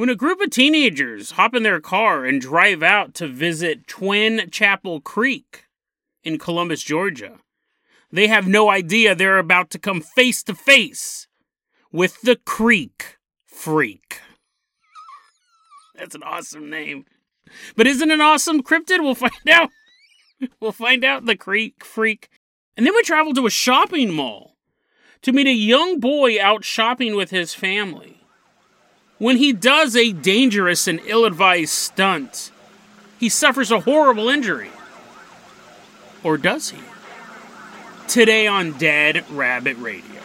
when a group of teenagers hop in their car and drive out to visit Twin Chapel Creek in Columbus, Georgia. They have no idea they're about to come face to face with the Creek Freak. That's an awesome name. But isn't it awesome cryptid? We'll find out. We'll find out the Creek Freak. And then we travel to a shopping mall to meet a young boy out shopping with his family. When he does a dangerous and ill advised stunt, he suffers a horrible injury. Or does he? Today on Dead Rabbit Radio.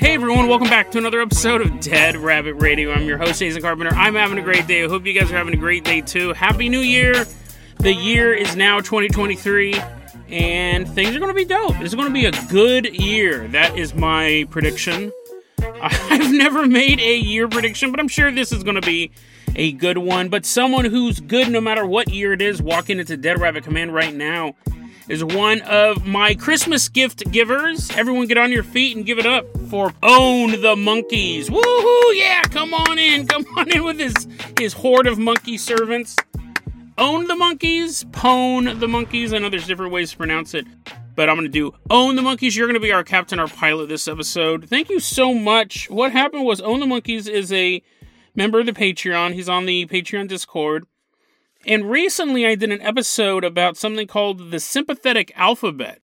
Hey everyone, welcome back to another episode of Dead Rabbit Radio. I'm your host, Jason Carpenter. I'm having a great day. I hope you guys are having a great day too. Happy New Year! The year is now 2023 and things are going to be dope. This is going to be a good year. That is my prediction. I've never made a year prediction, but I'm sure this is going to be a good one. But someone who's good no matter what year it is, walking into Dead Rabbit Command right now, is one of my Christmas gift givers. Everyone get on your feet and give it up for Own the Monkeys. Woohoo! Yeah, come on in. Come on in with his, his horde of monkey servants own the monkeys, pwn the monkeys. I know there's different ways to pronounce it, but I'm going to do own the monkeys. You're going to be our captain, our pilot this episode. Thank you so much. What happened was own the monkeys is a member of the Patreon. He's on the Patreon Discord. And recently I did an episode about something called the sympathetic alphabet.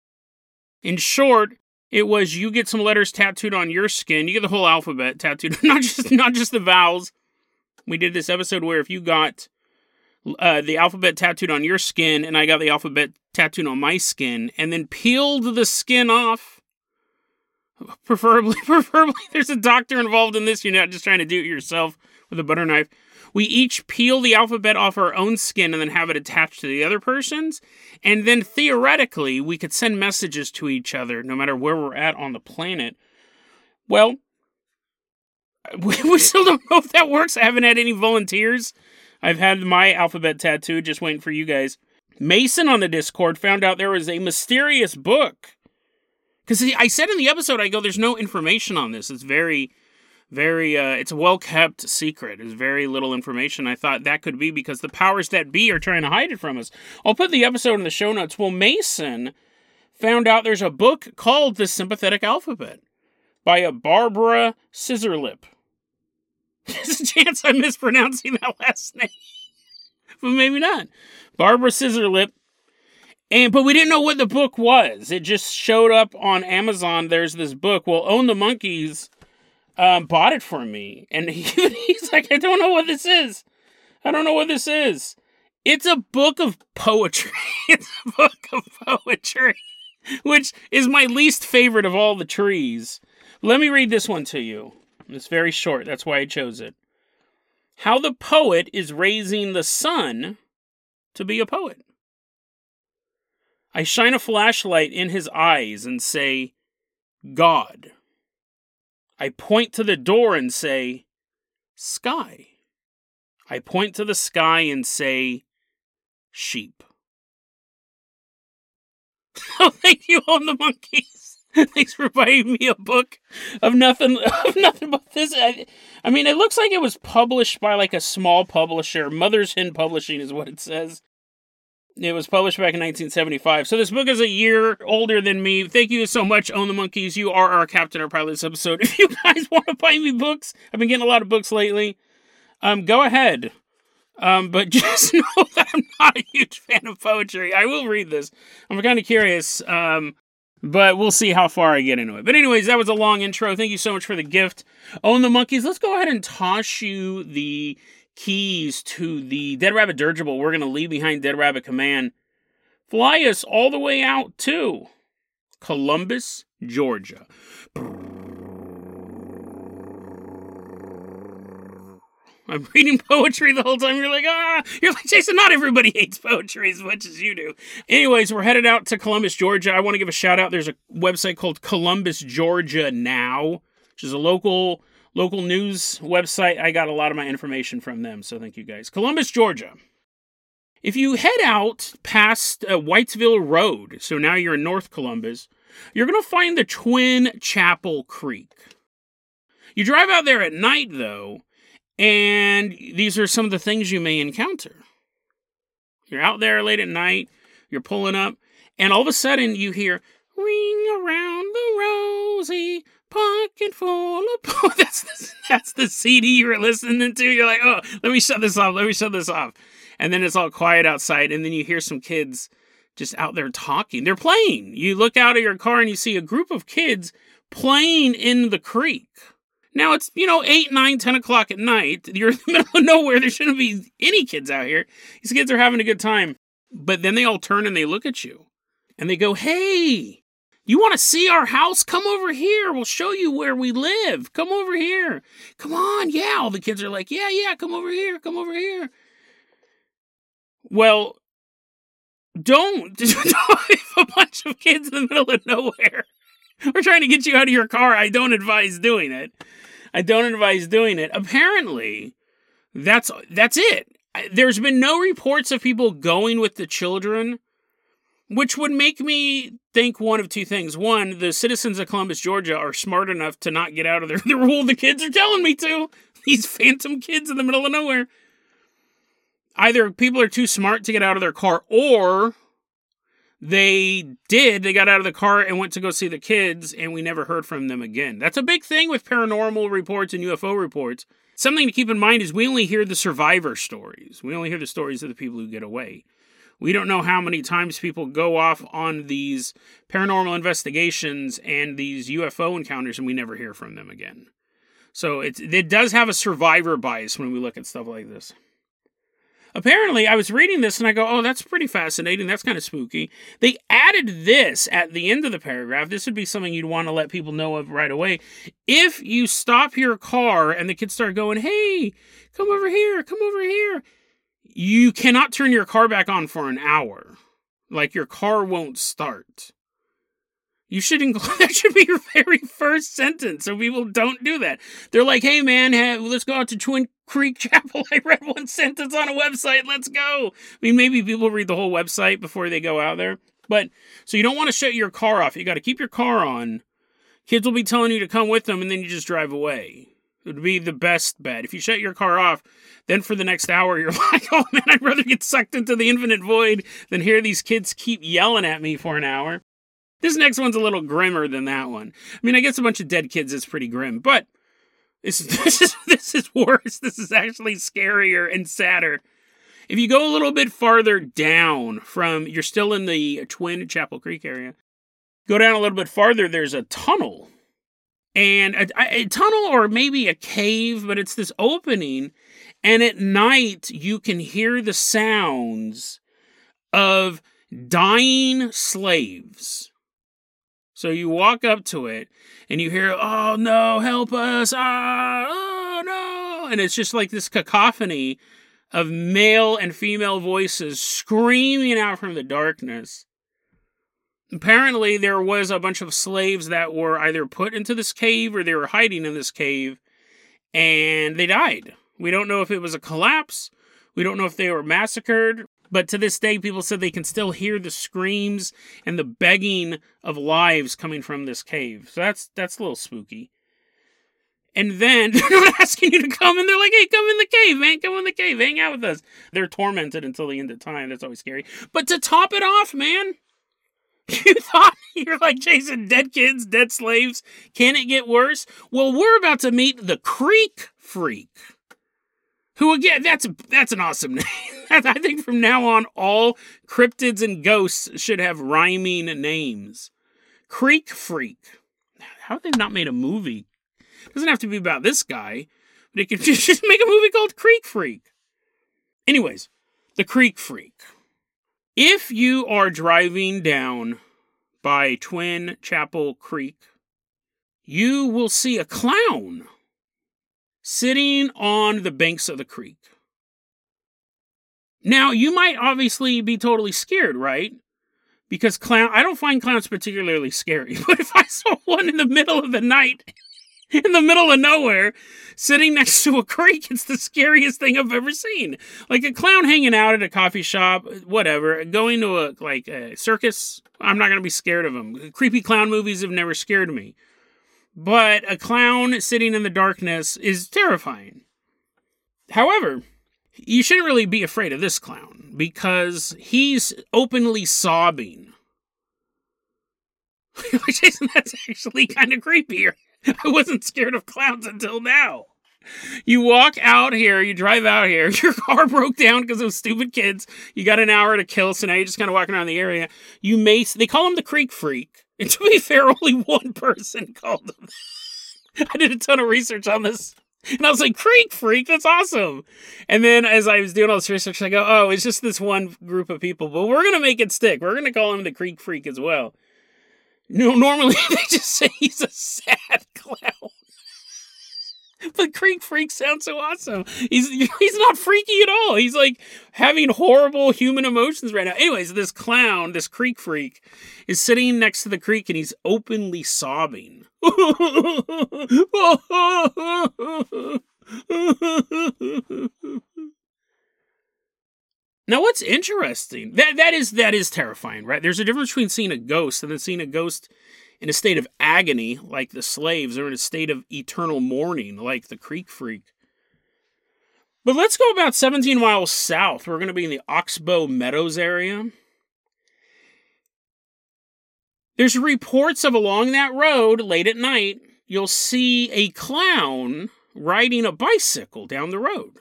In short, it was you get some letters tattooed on your skin. You get the whole alphabet tattooed, not just not just the vowels. We did this episode where if you got uh, the alphabet tattooed on your skin, and I got the alphabet tattooed on my skin, and then peeled the skin off. Preferably, preferably, there's a doctor involved in this. You're not just trying to do it yourself with a butter knife. We each peel the alphabet off our own skin and then have it attached to the other person's. And then theoretically, we could send messages to each other no matter where we're at on the planet. Well, we still don't know if that works. I haven't had any volunteers I've had my alphabet tattoo, just waiting for you guys. Mason on the Discord found out there was a mysterious book. Because I said in the episode, I go, there's no information on this. It's very, very, uh, it's a well kept secret. There's very little information. I thought that could be because the powers that be are trying to hide it from us. I'll put the episode in the show notes. Well, Mason found out there's a book called The Sympathetic Alphabet by a Barbara Scissorlip. There's a chance I'm mispronouncing that last name, but maybe not. Barbara Scissorlip. And but we didn't know what the book was. It just showed up on Amazon. There's this book. Well, Own the Monkeys um, bought it for me, and he, he's like, I don't know what this is. I don't know what this is. It's a book of poetry. it's a book of poetry, which is my least favorite of all the trees. Let me read this one to you. It's very short. That's why I chose it. How the poet is raising the son to be a poet. I shine a flashlight in his eyes and say, God. I point to the door and say, Sky. I point to the sky and say, Sheep. oh, thank you on the monkeys. Thanks for buying me a book of nothing of nothing but this. I, I, mean, it looks like it was published by like a small publisher. Mother's Hen Publishing is what it says. It was published back in 1975. So this book is a year older than me. Thank you so much, Own the Monkeys. You are our captain, our pilot this episode. If you guys want to buy me books, I've been getting a lot of books lately. Um, go ahead. Um, but just know that I'm not a huge fan of poetry. I will read this. I'm kind of curious. Um, but we'll see how far I get into it. But, anyways, that was a long intro. Thank you so much for the gift. Own the monkeys. Let's go ahead and toss you the keys to the Dead Rabbit dirigible we're going to leave behind Dead Rabbit Command. Fly us all the way out to Columbus, Georgia. I'm reading poetry the whole time. You're like, ah, you're like, Jason, not everybody hates poetry as much as you do. Anyways, we're headed out to Columbus, Georgia. I want to give a shout out. There's a website called Columbus, Georgia Now, which is a local local news website. I got a lot of my information from them, so thank you guys. Columbus, Georgia. If you head out past uh, Whitesville Road, so now you're in North Columbus, you're going to find the Twin Chapel Creek. You drive out there at night, though, and these are some of the things you may encounter. You're out there late at night, you're pulling up, and all of a sudden you hear, Ring around the rosy, pocket full of. that's, the, that's the CD you're listening to. You're like, oh, let me shut this off, let me shut this off. And then it's all quiet outside, and then you hear some kids just out there talking. They're playing. You look out of your car and you see a group of kids playing in the creek. Now it's, you know, 8, 9, 10 o'clock at night. You're in the middle of nowhere. There shouldn't be any kids out here. These kids are having a good time. But then they all turn and they look at you and they go, Hey, you want to see our house? Come over here. We'll show you where we live. Come over here. Come on. Yeah. All the kids are like, Yeah, yeah, come over here. Come over here. Well, don't drive a bunch of kids in the middle of nowhere. We're trying to get you out of your car. I don't advise doing it. I don't advise doing it. Apparently, that's that's it. There's been no reports of people going with the children, which would make me think one of two things. One, the citizens of Columbus, Georgia are smart enough to not get out of their the rule the kids are telling me to. These phantom kids in the middle of nowhere. Either people are too smart to get out of their car or they did. They got out of the car and went to go see the kids, and we never heard from them again. That's a big thing with paranormal reports and UFO reports. Something to keep in mind is we only hear the survivor stories. We only hear the stories of the people who get away. We don't know how many times people go off on these paranormal investigations and these UFO encounters, and we never hear from them again. So it, does have a survivor bias when we look at stuff like this. Apparently, I was reading this and I go, oh, that's pretty fascinating. That's kind of spooky. They added this at the end of the paragraph. This would be something you'd want to let people know of right away. If you stop your car and the kids start going, hey, come over here, come over here, you cannot turn your car back on for an hour. Like your car won't start. You should include that should be your very first sentence, so people don't do that. They're like, "Hey, man, let's go out to Twin Creek Chapel." I read one sentence on a website. Let's go. I mean, maybe people read the whole website before they go out there, but so you don't want to shut your car off. You got to keep your car on. Kids will be telling you to come with them, and then you just drive away. It would be the best bet. If you shut your car off, then for the next hour, you're like, oh man, I'd rather get sucked into the infinite void than hear these kids keep yelling at me for an hour. This next one's a little grimmer than that one. I mean, I guess a bunch of dead kids is pretty grim, but this, this is this is worse. This is actually scarier and sadder. If you go a little bit farther down from, you're still in the Twin Chapel Creek area. Go down a little bit farther. There's a tunnel, and a, a tunnel or maybe a cave, but it's this opening. And at night, you can hear the sounds of dying slaves so you walk up to it and you hear, oh no, help us, ah, oh no. And it's just like this cacophony of male and female voices screaming out from the darkness. Apparently, there was a bunch of slaves that were either put into this cave or they were hiding in this cave and they died. We don't know if it was a collapse. We don't know if they were massacred. But to this day, people said they can still hear the screams and the begging of lives coming from this cave. So that's that's a little spooky. And then they're not asking you to come, and they're like, "Hey, come in the cave, man! Come in the cave, hang out with us." They're tormented until the end of time. That's always scary. But to top it off, man, you thought you're like Jason, dead kids, dead slaves. Can it get worse? Well, we're about to meet the Creek Freak. Who again? That's that's an awesome name. I think from now on, all cryptids and ghosts should have rhyming names. Creek Freak. How have they not made a movie? It doesn't have to be about this guy, but it could just make a movie called Creek Freak. Anyways, the Creek Freak. If you are driving down by Twin Chapel Creek, you will see a clown sitting on the banks of the creek. Now, you might obviously be totally scared, right? Because clown I don't find clowns particularly scary, but if I saw one in the middle of the night in the middle of nowhere, sitting next to a creek. It's the scariest thing I've ever seen. Like a clown hanging out at a coffee shop, whatever. Going to a like a circus. I'm not gonna be scared of them. Creepy clown movies have never scared me. But a clown sitting in the darkness is terrifying. However, you shouldn't really be afraid of this clown because he's openly sobbing. Jason, that's actually kind of creepier. I wasn't scared of clowns until now. You walk out here, you drive out here, your car broke down because of stupid kids. You got an hour to kill, so now you're just kind of walking around the area. You may, they call him the Creek Freak. And to be fair, only one person called him. I did a ton of research on this. And I was like, Creek Freak, that's awesome. And then as I was doing all this research, I go, oh, it's just this one group of people, but we're going to make it stick. We're going to call him the Creek Freak as well. No, normally they just say he's a sad clown. But Creek Freak sounds so awesome. He's he's not freaky at all. He's like having horrible human emotions right now. Anyways, this clown, this Creek Freak, is sitting next to the creek and he's openly sobbing. Now, what's interesting that that is that is terrifying, right? There's a difference between seeing a ghost and then seeing a ghost in a state of agony, like the slaves, or in a state of eternal mourning, like the Creek Freak. But let's go about 17 miles south. We're going to be in the Oxbow Meadows area. There's reports of along that road late at night, you'll see a clown riding a bicycle down the road.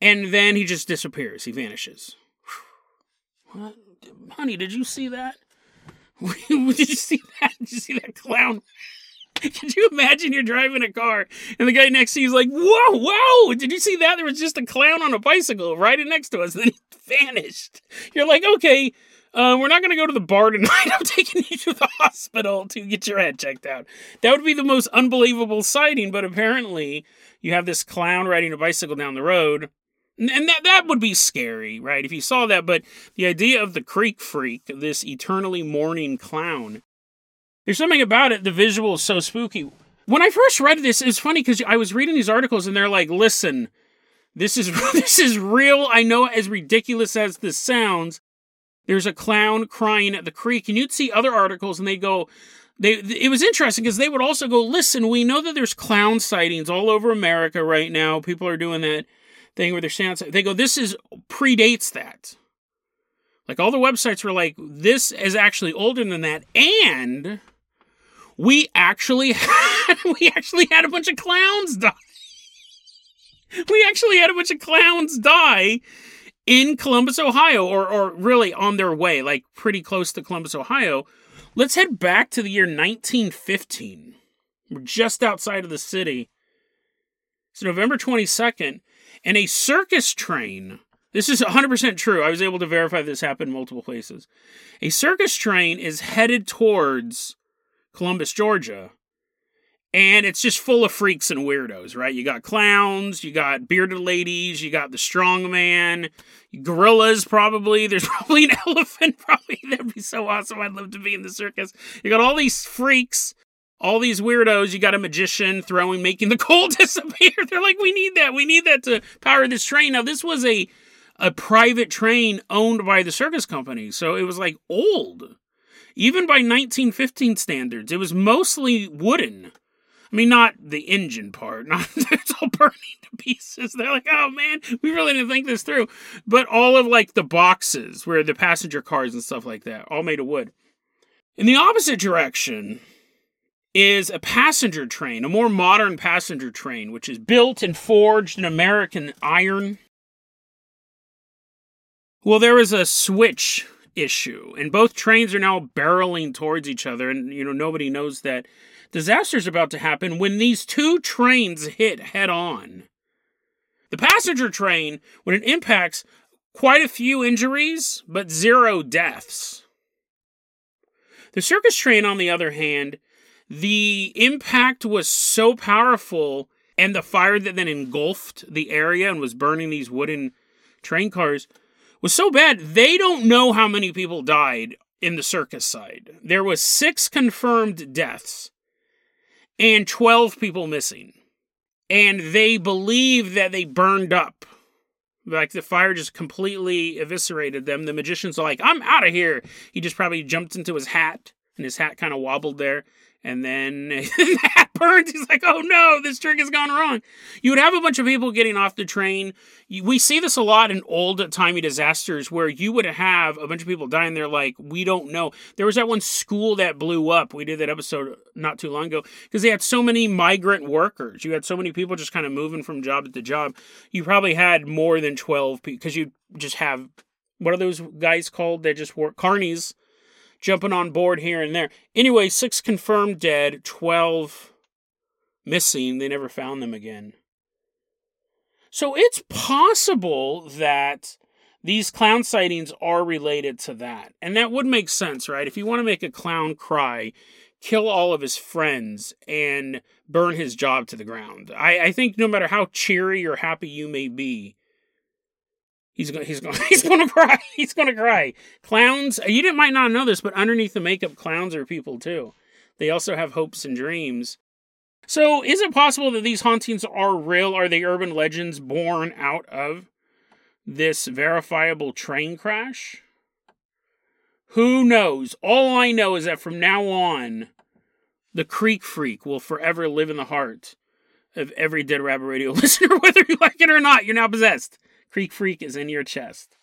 And then he just disappears. He vanishes. What? Honey, did you see that? did you see that? Did you see that clown? Could you imagine you're driving a car and the guy next to you is like, whoa, whoa, did you see that? There was just a clown on a bicycle riding next to us. And then he vanished. You're like, okay, uh, we're not going to go to the bar tonight. I'm taking you to the hospital to get your head checked out. That would be the most unbelievable sighting, but apparently you have this clown riding a bicycle down the road and that that would be scary, right? If you saw that, but the idea of the creek freak, this eternally mourning clown, there's something about it. The visual is so spooky. When I first read this, it's funny because I was reading these articles and they're like, "Listen, this is this is real. I know, as ridiculous as this sounds, there's a clown crying at the creek." And you'd see other articles and they go, they it was interesting because they would also go, "Listen, we know that there's clown sightings all over America right now. People are doing that." Thing where they're saying they go, this is predates that. Like all the websites were like, this is actually older than that, and we actually had we actually had a bunch of clowns die. We actually had a bunch of clowns die in Columbus, Ohio, or or really on their way, like pretty close to Columbus, Ohio. Let's head back to the year 1915. We're just outside of the city. It's November 22nd, and a circus train. This is 100% true. I was able to verify this happened multiple places. A circus train is headed towards Columbus, Georgia. And it's just full of freaks and weirdos, right? You got clowns, you got bearded ladies, you got the strong man, gorillas, probably. There's probably an elephant, probably. That'd be so awesome. I'd love to be in the circus. You got all these freaks all these weirdos. You got a magician throwing, making the coal disappear. They're like, we need that. We need that to power this train. Now, this was a a private train owned by the circus company, so it was like old. Even by 1915 standards, it was mostly wooden. I mean, not the engine part. Not it's all burning to pieces. They're like, oh man, we really didn't think this through. But all of like the boxes where the passenger cars and stuff like that, all made of wood. In the opposite direction, is a passenger train, a more modern passenger train, which is built and forged in American iron. Well, there was a switch issue, and both trains are now barreling towards each other, and you know nobody knows that disaster's about to happen when these two trains hit head on. The passenger train, when it impacts, quite a few injuries, but zero deaths. The circus train, on the other hand, the impact was so powerful and the fire that then engulfed the area and was burning these wooden train cars was so bad they don't know how many people died in the circus side there was six confirmed deaths and 12 people missing. And they believe that they burned up. Like the fire just completely eviscerated them. The magician's like, I'm out of here. He just probably jumped into his hat and his hat kind of wobbled there and then that burns. He's like, oh no, this trick has gone wrong. You would have a bunch of people getting off the train. We see this a lot in old timey disasters where you would have a bunch of people dying there, like, we don't know. There was that one school that blew up. We did that episode not too long ago because they had so many migrant workers. You had so many people just kind of moving from job to job. You probably had more than 12 people because you just have, what are those guys called that just work? Carnies jumping on board here and there. Anyway, six confirmed dead, 12 missing. They never found them again. So it's possible that these clown sightings are related to that. And that would make sense, right? If you want to make a clown cry, kill all of his friends and burn his job to the ground. I, I think no matter how cheery or happy you may be, He's going. He's going. He's to cry. He's to cry. Clowns. You didn't might not know this, but underneath the makeup, clowns are people too. They also have hopes and dreams. So, is it possible that these hauntings are real? Are they urban legends born out of this verifiable train crash? Who knows? All I know is that from now on, the Creek Freak will forever live in the heart of every Dead Rabbit Radio listener, whether you like it or not. You're now possessed. Creek Freak is in your chest.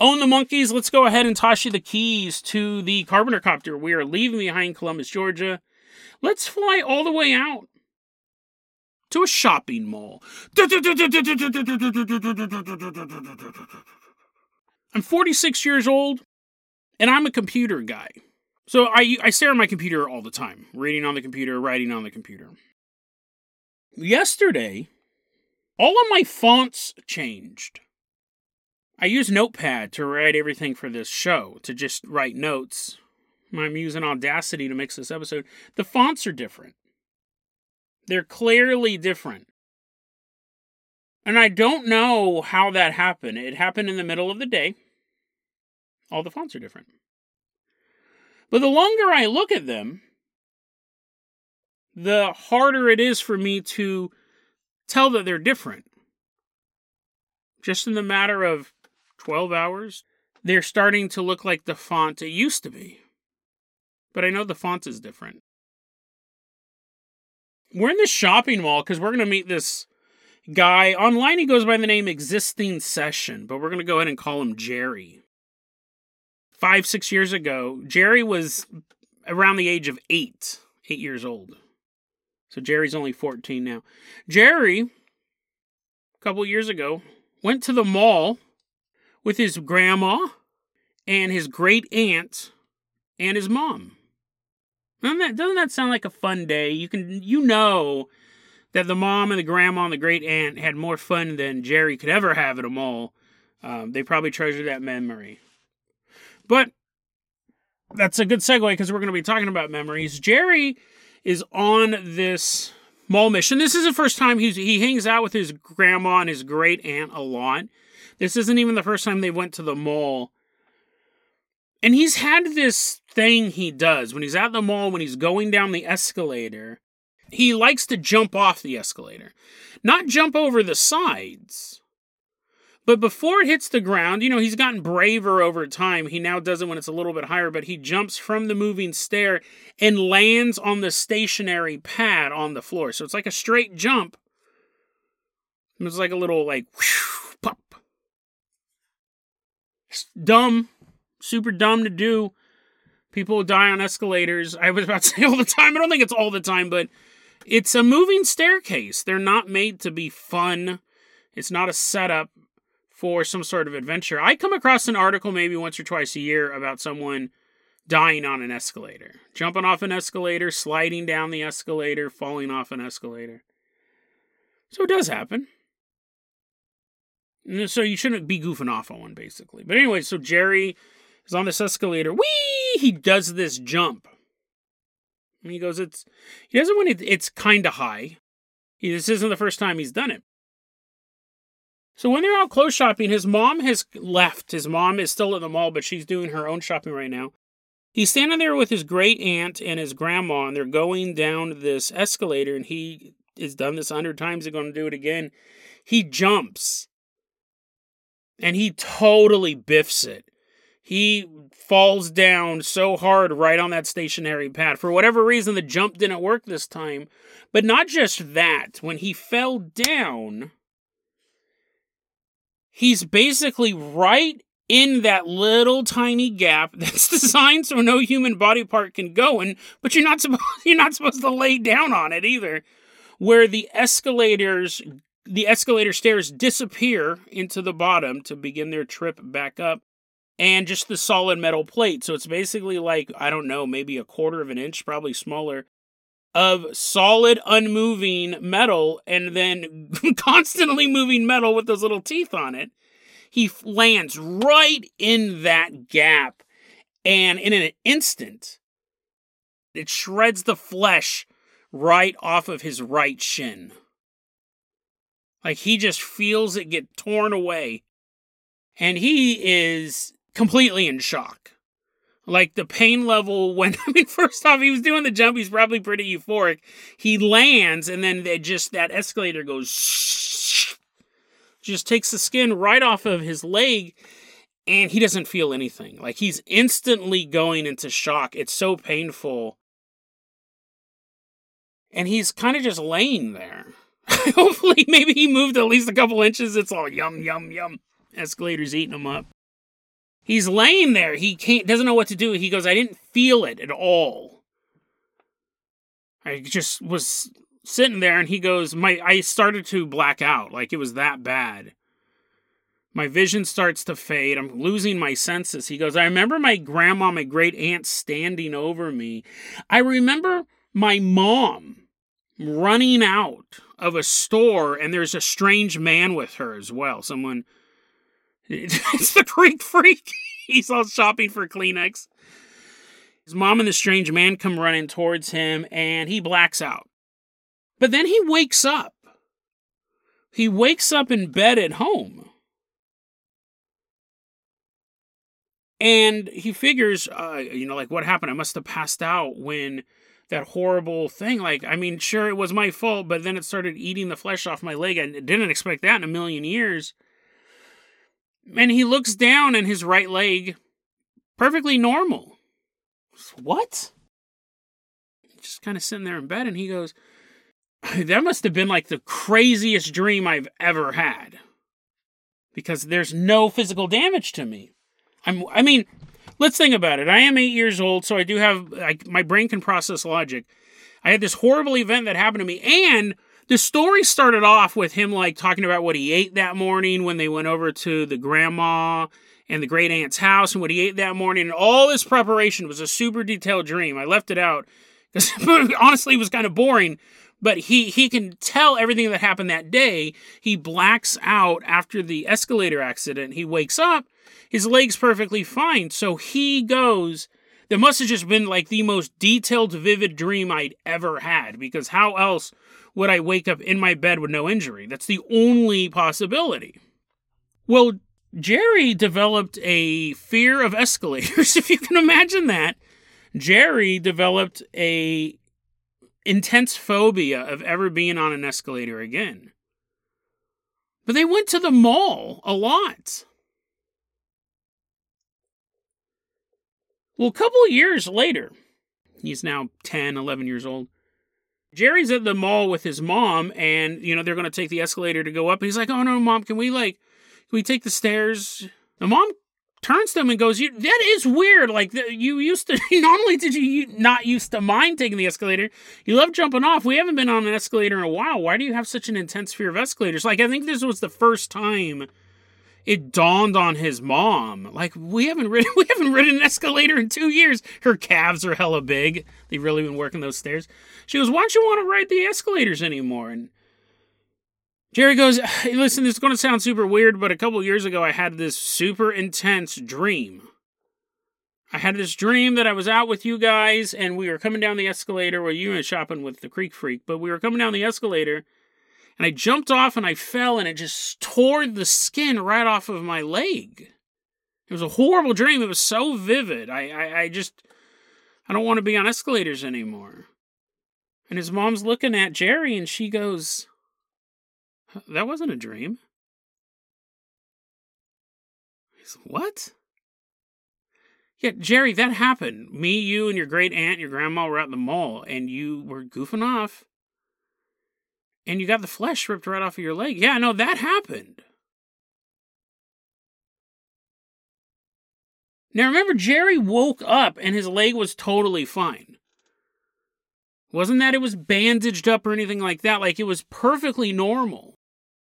Own the monkeys. Let's go ahead and toss you the keys to the Carpenter Copter. We are leaving behind Columbus, Georgia. Let's fly all the way out to a shopping mall. I'm 46 years old and I'm a computer guy. So I, I stare at my computer all the time, reading on the computer, writing on the computer. Yesterday, all of my fonts changed. I use Notepad to write everything for this show, to just write notes. I'm using Audacity to mix this episode. The fonts are different. They're clearly different. And I don't know how that happened. It happened in the middle of the day. All the fonts are different. But the longer I look at them, the harder it is for me to tell that they're different. Just in the matter of 12 hours, they're starting to look like the font it used to be. But I know the font is different. We're in the shopping mall because we're going to meet this guy. Online, he goes by the name Existing Session, but we're going to go ahead and call him Jerry. Five, six years ago, Jerry was around the age of eight, eight years old. So Jerry's only 14 now. Jerry, a couple years ago, went to the mall with his grandma and his great aunt and his mom. Doesn't that, doesn't that sound like a fun day? You can you know that the mom and the grandma and the great aunt had more fun than Jerry could ever have at a mall. Um, they probably treasure that memory. But that's a good segue because we're going to be talking about memories. Jerry is on this mall mission. This is the first time he's he hangs out with his grandma and his great aunt a lot. This isn't even the first time they went to the mall. And he's had this thing he does when he's at the mall, when he's going down the escalator, he likes to jump off the escalator. Not jump over the sides, but before it hits the ground, you know, he's gotten braver over time. He now does it when it's a little bit higher, but he jumps from the moving stair and lands on the stationary pad on the floor. So it's like a straight jump. It's like a little like whew, pop. It's dumb, super dumb to do. People die on escalators. I was about to say all the time. I don't think it's all the time, but it's a moving staircase. They're not made to be fun. It's not a setup for some sort of adventure. I come across an article maybe once or twice a year about someone dying on an escalator, jumping off an escalator, sliding down the escalator, falling off an escalator. So it does happen. So you shouldn't be goofing off on one, basically. But anyway, so Jerry is on this escalator. Whee! He does this jump. And he goes, it's he doesn't want it, it's kind of high. He, this isn't the first time he's done it. So when they're out clothes shopping, his mom has left. His mom is still at the mall, but she's doing her own shopping right now. He's standing there with his great aunt and his grandma, and they're going down this escalator, and he has done this a hundred times, they're going to do it again. He jumps, and he totally biffs it. He falls down so hard right on that stationary pad. For whatever reason, the jump didn't work this time. But not just that, when he fell down, he's basically right in that little tiny gap that's designed so no human body part can go in, but you're not supposed you're not supposed to lay down on it either. Where the escalators the escalator stairs disappear into the bottom to begin their trip back up and just the solid metal plate. So it's basically like, I don't know, maybe a quarter of an inch, probably smaller, of solid, unmoving metal, and then constantly moving metal with those little teeth on it. He lands right in that gap, and in an instant, it shreds the flesh right off of his right shin. Like he just feels it get torn away. And he is completely in shock. Like the pain level when I mean, first off, he was doing the jump. He's probably pretty euphoric. He lands, and then they just that escalator goes, just takes the skin right off of his leg, and he doesn't feel anything. Like he's instantly going into shock. It's so painful, and he's kind of just laying there. Hopefully, maybe he moved at least a couple inches. It's all yum yum yum. Escalator's eating him up. He's laying there. He can't doesn't know what to do. He goes, I didn't feel it at all. I just was sitting there and he goes, My I started to black out. Like it was that bad. My vision starts to fade. I'm losing my senses. He goes, I remember my grandma, my great aunt standing over me. I remember my mom running out of a store and there's a strange man with her as well. Someone It's the Creek freak. He's all shopping for Kleenex. His mom and the strange man come running towards him and he blacks out. But then he wakes up. He wakes up in bed at home. And he figures, uh, you know, like what happened? I must have passed out when that horrible thing. Like, I mean, sure, it was my fault, but then it started eating the flesh off my leg. I didn't expect that in a million years. And he looks down and his right leg, perfectly normal. What? Just kind of sitting there in bed, and he goes, That must have been like the craziest dream I've ever had. Because there's no physical damage to me. I'm, I mean, let's think about it. I am eight years old, so I do have, like, my brain can process logic. I had this horrible event that happened to me, and the story started off with him like talking about what he ate that morning when they went over to the grandma and the great aunt's house and what he ate that morning. And all this preparation was a super detailed dream. I left it out because honestly it was kind of boring. But he he can tell everything that happened that day. He blacks out after the escalator accident. He wakes up, his leg's perfectly fine. So he goes. That must have just been like the most detailed, vivid dream I'd ever had because how else would I wake up in my bed with no injury? That's the only possibility. Well, Jerry developed a fear of escalators, if you can imagine that. Jerry developed a intense phobia of ever being on an escalator again. But they went to the mall a lot. Well, a couple years later, he's now 10, 11 years old. Jerry's at the mall with his mom, and you know they're to take the escalator to go up. And he's like, "Oh no, mom, can we like, can we take the stairs?" The mom turns to him and goes, "That is weird. Like you used to. Not only did you not used to mind taking the escalator, you love jumping off. We haven't been on an escalator in a while. Why do you have such an intense fear of escalators? Like I think this was the first time." It dawned on his mom like we haven't ridden we haven't ridden an escalator in two years. Her calves are hella big. They've really been working those stairs. She goes why don't you want to ride the escalators anymore? And jerry goes hey, listen this is going to sound super weird but a couple years ago i had this super intense dream. I had this dream that i was out with you guys and we were coming down the escalator. Well you were shopping with the creek freak but we were coming down the escalator and I jumped off and I fell and it just tore the skin right off of my leg. It was a horrible dream. It was so vivid. I, I, I just, I don't want to be on escalators anymore. And his mom's looking at Jerry and she goes, That wasn't a dream. He's What? Yeah, Jerry, that happened. Me, you, and your great aunt, your grandma were at the mall, and you were goofing off. And you got the flesh ripped right off of your leg. Yeah, no, that happened. Now remember, Jerry woke up and his leg was totally fine. Wasn't that it was bandaged up or anything like that? Like it was perfectly normal.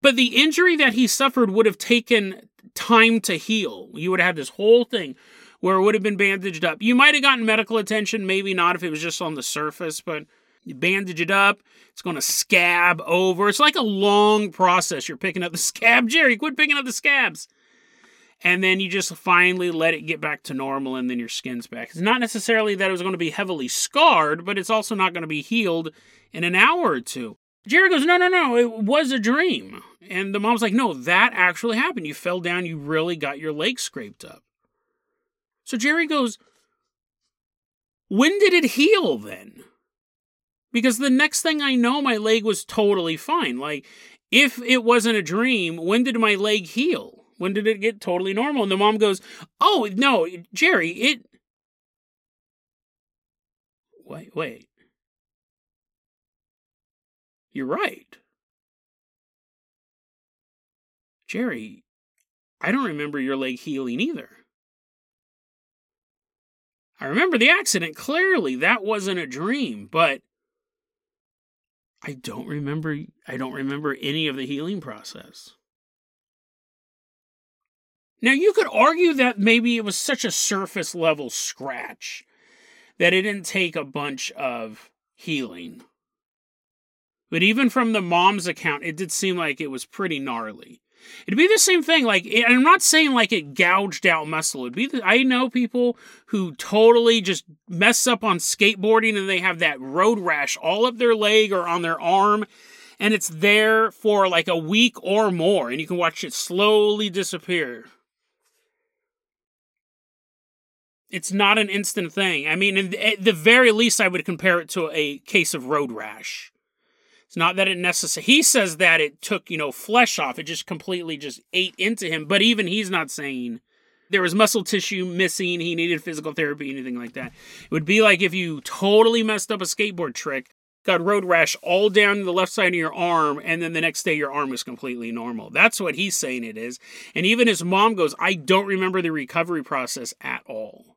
But the injury that he suffered would have taken time to heal. You would have had this whole thing where it would have been bandaged up. You might have gotten medical attention, maybe not if it was just on the surface, but you bandage it up, it's going to scab over. It's like a long process. You're picking up the scab. Jerry, quit picking up the scabs and then you just finally let it get back to normal and then your skin's back. It's not necessarily that it was going to be heavily scarred, but it's also not going to be healed in an hour or two. Jerry goes, No, no, no, it was a dream. And the mom's like, No, that actually happened. You fell down, you really got your leg scraped up. So Jerry goes, When did it heal then? Because the next thing I know, my leg was totally fine. Like, if it wasn't a dream, when did my leg heal? When did it get totally normal? And the mom goes, Oh, no, Jerry, it. Wait, wait. You're right. Jerry, I don't remember your leg healing either. I remember the accident clearly. That wasn't a dream, but I don't remember I don't remember any of the healing process. Now, you could argue that maybe it was such a surface level scratch that it didn't take a bunch of healing. But even from the mom's account, it did seem like it was pretty gnarly. It'd be the same thing. Like, I'm not saying like it gouged out muscle. It'd be. The, I know people who totally just mess up on skateboarding and they have that road rash all up their leg or on their arm, and it's there for like a week or more, and you can watch it slowly disappear. It's not an instant thing. I mean, at the very least, I would compare it to a case of road rash. It's not that it necessarily. He says that it took you know flesh off. It just completely just ate into him. But even he's not saying there was muscle tissue missing. He needed physical therapy, anything like that. It would be like if you totally messed up a skateboard trick, got road rash all down the left side of your arm, and then the next day your arm was completely normal. That's what he's saying it is. And even his mom goes, I don't remember the recovery process at all.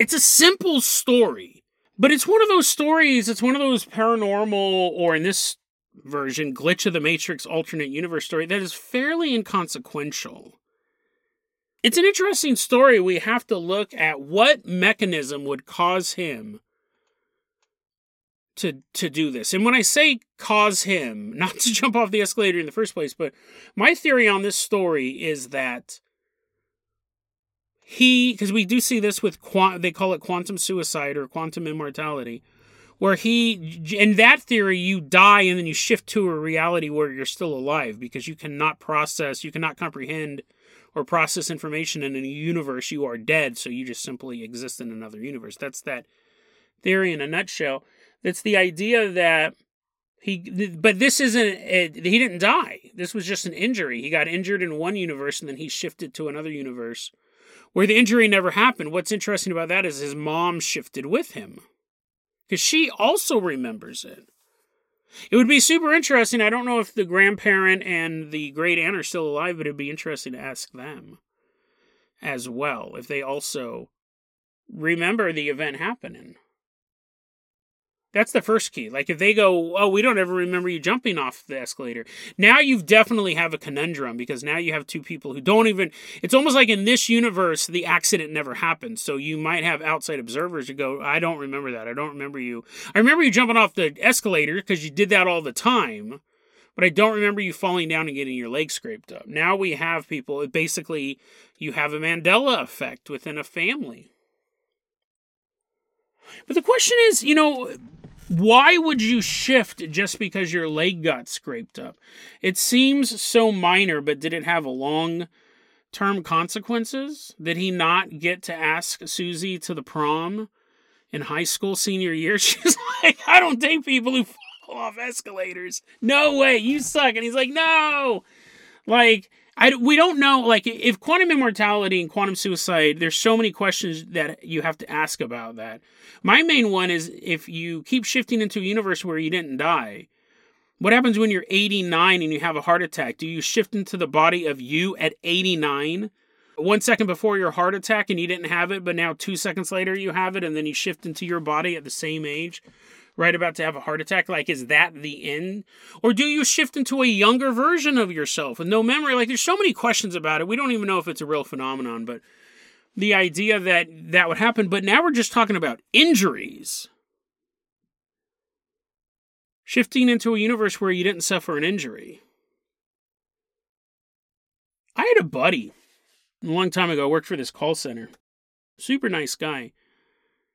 It's a simple story, but it's one of those stories, it's one of those paranormal, or in this version, Glitch of the Matrix alternate universe story that is fairly inconsequential. It's an interesting story. We have to look at what mechanism would cause him to to do this. And when I say cause him, not to jump off the escalator in the first place, but my theory on this story is that he because we do see this with quant they call it quantum suicide or quantum immortality where he in that theory you die and then you shift to a reality where you're still alive because you cannot process you cannot comprehend or process information in a universe. You are dead so you just simply exist in another universe. That's that theory in a nutshell. That's the idea that he but this isn't he didn't die. This was just an injury. He got injured in one universe and then he shifted to another universe where the injury never happened. What's interesting about that is his mom shifted with him because she also remembers it. It would be super interesting. I don't know if the grandparent and the great aunt are still alive, but it'd be interesting to ask them as well if they also remember the event happening. That's the first key. Like if they go, oh, we don't ever remember you jumping off the escalator. Now you've definitely have a conundrum because now you have two people who don't even. It's almost like in this universe the accident never happened. So you might have outside observers who go, I don't remember that. I don't remember you. I remember you jumping off the escalator because you did that all the time. But I don't remember you falling down and getting your leg scraped up. Now we have people, basically, you have a Mandela effect within a family. But the question is, you know, why would you shift just because your leg got scraped up? It seems so minor, but did it have long term consequences? Did he not get to ask Susie to the prom in high school senior year? She's like, I don't date people who fall off escalators. No way, you suck. And he's like, no. Like, I, we don't know, like, if quantum immortality and quantum suicide, there's so many questions that you have to ask about that. My main one is if you keep shifting into a universe where you didn't die, what happens when you're 89 and you have a heart attack? Do you shift into the body of you at 89? One second before your heart attack and you didn't have it, but now two seconds later you have it, and then you shift into your body at the same age? Right about to have a heart attack? Like, is that the end? Or do you shift into a younger version of yourself with no memory? Like, there's so many questions about it. We don't even know if it's a real phenomenon, but the idea that that would happen. But now we're just talking about injuries. Shifting into a universe where you didn't suffer an injury. I had a buddy a long time ago, worked for this call center. Super nice guy.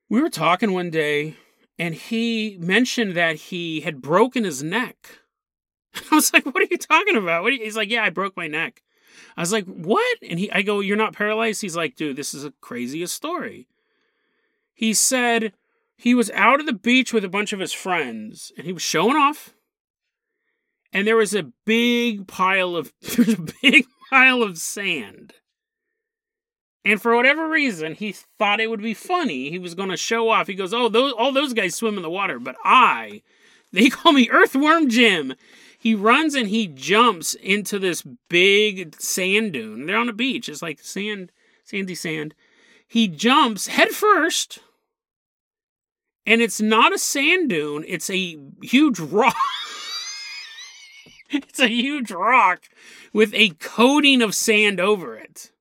We were talking one day and he mentioned that he had broken his neck. I was like, "What are you talking about?" What He's like, "Yeah, I broke my neck." I was like, "What?" And he, I go, "You're not paralyzed?" He's like, "Dude, this is the craziest story." He said he was out at the beach with a bunch of his friends, and he was showing off. And there was a big pile of a big pile of sand and for whatever reason, he thought it would be funny. He was going to show off. He goes, "Oh, those all those guys swim in the water, but I, they call me Earthworm Jim." He runs and he jumps into this big sand dune. They're on a beach. It's like sand, sandy sand. He jumps head first, and it's not a sand dune. It's a huge rock. it's a huge rock with a coating of sand over it.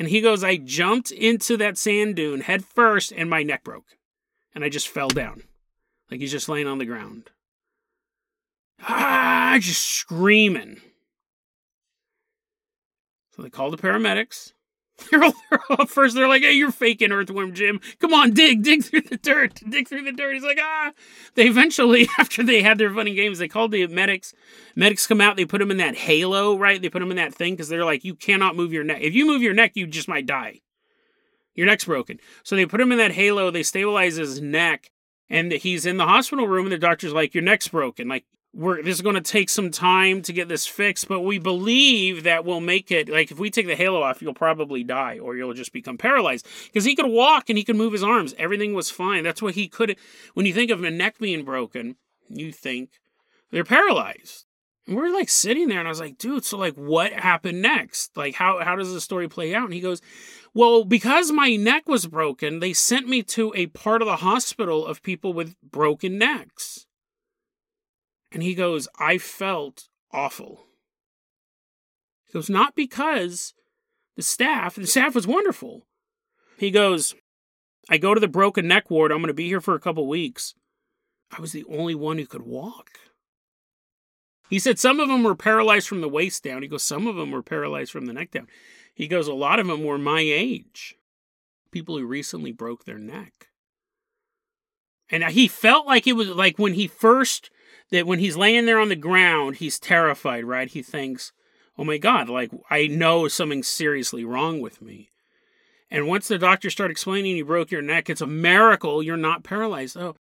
And he goes, I jumped into that sand dune head first and my neck broke. And I just fell down. Like he's just laying on the ground. Ah, just screaming. So they call the paramedics. They're all, first they're like, "Hey, you're faking Earthworm Jim. Come on, dig, dig through the dirt, dig through the dirt." He's like, "Ah." They eventually, after they had their funny games, they called the medics. Medics come out. They put him in that halo, right? They put him in that thing because they're like, "You cannot move your neck. If you move your neck, you just might die. Your neck's broken." So they put him in that halo. They stabilize his neck, and he's in the hospital room. And the doctor's like, "Your neck's broken. Like we're this is going to take some time to get this fixed, but we believe that we'll make it. Like if we take the halo off, you'll probably die or you'll just become paralyzed because he could walk and he could move his arms. Everything was fine. That's what he could. When you think of a neck being broken, you think they're paralyzed. And we're like sitting there, and I was like, dude, so like, what happened next? Like, how how does the story play out? And he goes, well, because my neck was broken, they sent me to a part of the hospital of people with broken necks. And he goes, I felt awful. He goes, not because the staff, the staff was wonderful. He goes, I go to the broken neck ward. I'm going to be here for a couple weeks. I was the only one who could walk. He said some of them were paralyzed from the waist down. He goes, some of them were paralyzed from the neck down. He goes, a lot of them were my age, people who recently broke their neck. And he felt like it was like when he first that when he's laying there on the ground, he's terrified, right? He thinks, oh my God, like I know something's seriously wrong with me. And once the doctors start explaining you broke your neck, it's a miracle you're not paralyzed. Oh,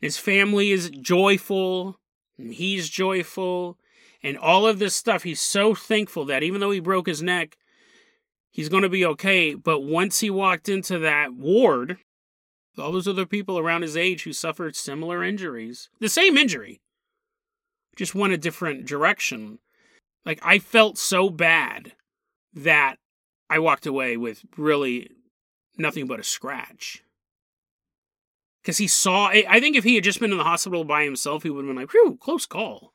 his family is joyful, he's joyful, and all of this stuff. He's so thankful that even though he broke his neck, he's going to be okay. But once he walked into that ward, all those other people around his age who suffered similar injuries, the same injury, just went a different direction. Like I felt so bad that I walked away with really nothing but a scratch. Because he saw, I think if he had just been in the hospital by himself, he would have been like, whew, close call.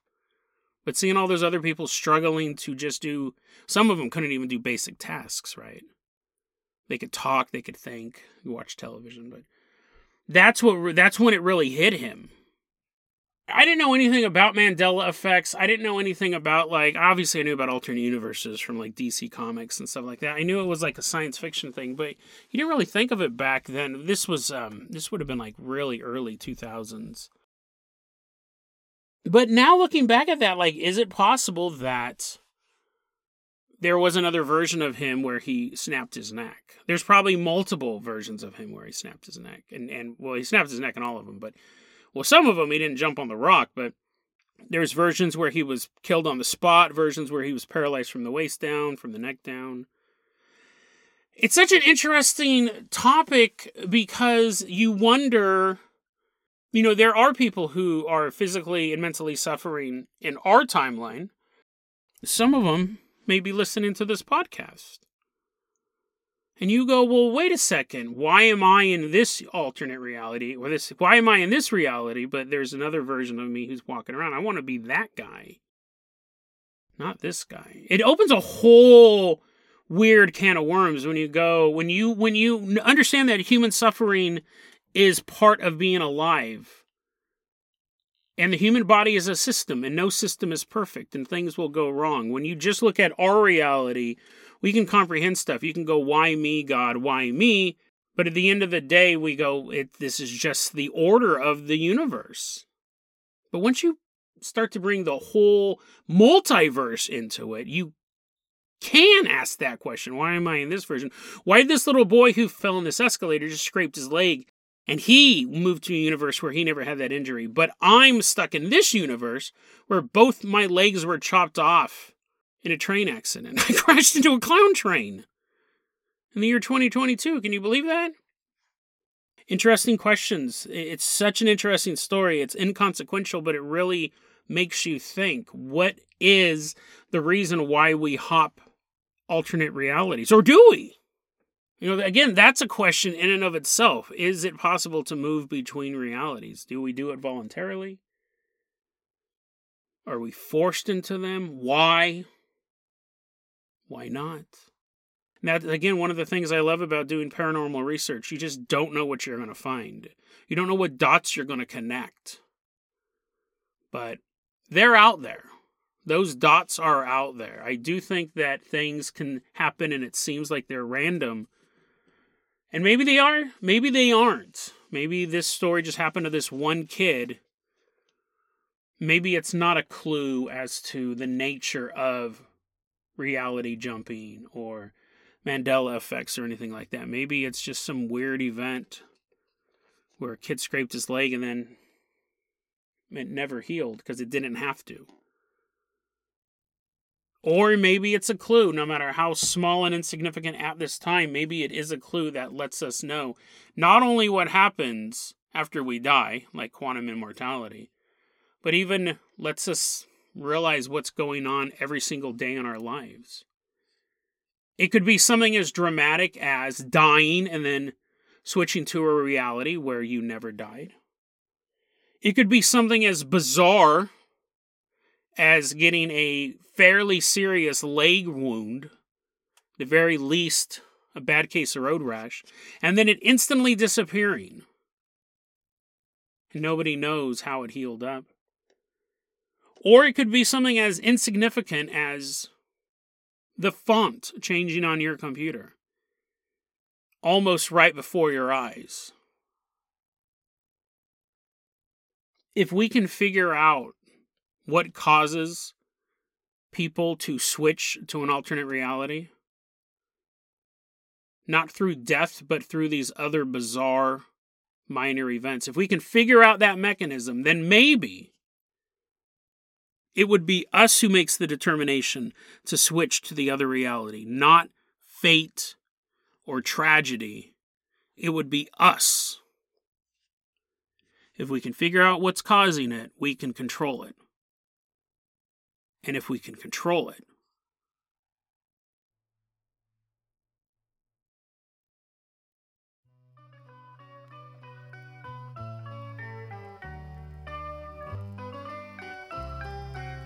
But seeing all those other people struggling to just do, some of them couldn't even do basic tasks, right? They could talk, they could think, watch television, but that's what, that's when it really hit him I didn't know anything about Mandela effects. I didn't know anything about like obviously I knew about alternate universes from like DC comics and stuff like that. I knew it was like a science fiction thing, but you didn't really think of it back then. This was um this would have been like really early 2000s. But now looking back at that like is it possible that there was another version of him where he snapped his neck. There's probably multiple versions of him where he snapped his neck, and and well, he snapped his neck in all of them, but well, some of them he didn't jump on the rock, but there's versions where he was killed on the spot, versions where he was paralyzed from the waist down, from the neck down. It's such an interesting topic because you wonder you know, there are people who are physically and mentally suffering in our timeline. Some of them may be listening to this podcast. And you go, well, wait a second. Why am I in this alternate reality? Or this why am I in this reality? But there's another version of me who's walking around. I want to be that guy. Not this guy. It opens a whole weird can of worms when you go when you when you understand that human suffering is part of being alive. And the human body is a system, and no system is perfect, and things will go wrong. When you just look at our reality, we can comprehend stuff. You can go, Why me, God? Why me? But at the end of the day, we go, it, This is just the order of the universe. But once you start to bring the whole multiverse into it, you can ask that question. Why am I in this version? Why did this little boy who fell in this escalator just scraped his leg and he moved to a universe where he never had that injury. But I'm stuck in this universe where both my legs were chopped off in a train accident. I crashed into a clown train in the year 2022. Can you believe that? Interesting questions. It's such an interesting story. It's inconsequential, but it really makes you think what is the reason why we hop alternate realities? Or do we? You know, again, that's a question in and of itself. Is it possible to move between realities? Do we do it voluntarily? Are we forced into them? Why? Why not? Now, again, one of the things I love about doing paranormal research, you just don't know what you're going to find. You don't know what dots you're going to connect. But they're out there. Those dots are out there. I do think that things can happen and it seems like they're random and maybe they are, maybe they aren't. Maybe this story just happened to this one kid. Maybe it's not a clue as to the nature of reality jumping or Mandela effects or anything like that. Maybe it's just some weird event where a kid scraped his leg and then it never healed because it didn't have to. Or maybe it's a clue, no matter how small and insignificant at this time, maybe it is a clue that lets us know not only what happens after we die, like quantum immortality, but even lets us realize what's going on every single day in our lives. It could be something as dramatic as dying and then switching to a reality where you never died. It could be something as bizarre as getting a fairly serious leg wound, the very least a bad case of road rash, and then it instantly disappearing. And nobody knows how it healed up. Or it could be something as insignificant as the font changing on your computer, almost right before your eyes. If we can figure out what causes people to switch to an alternate reality. Not through death, but through these other bizarre minor events. If we can figure out that mechanism, then maybe it would be us who makes the determination to switch to the other reality, not fate or tragedy. It would be us. If we can figure out what's causing it, we can control it and if we can control it.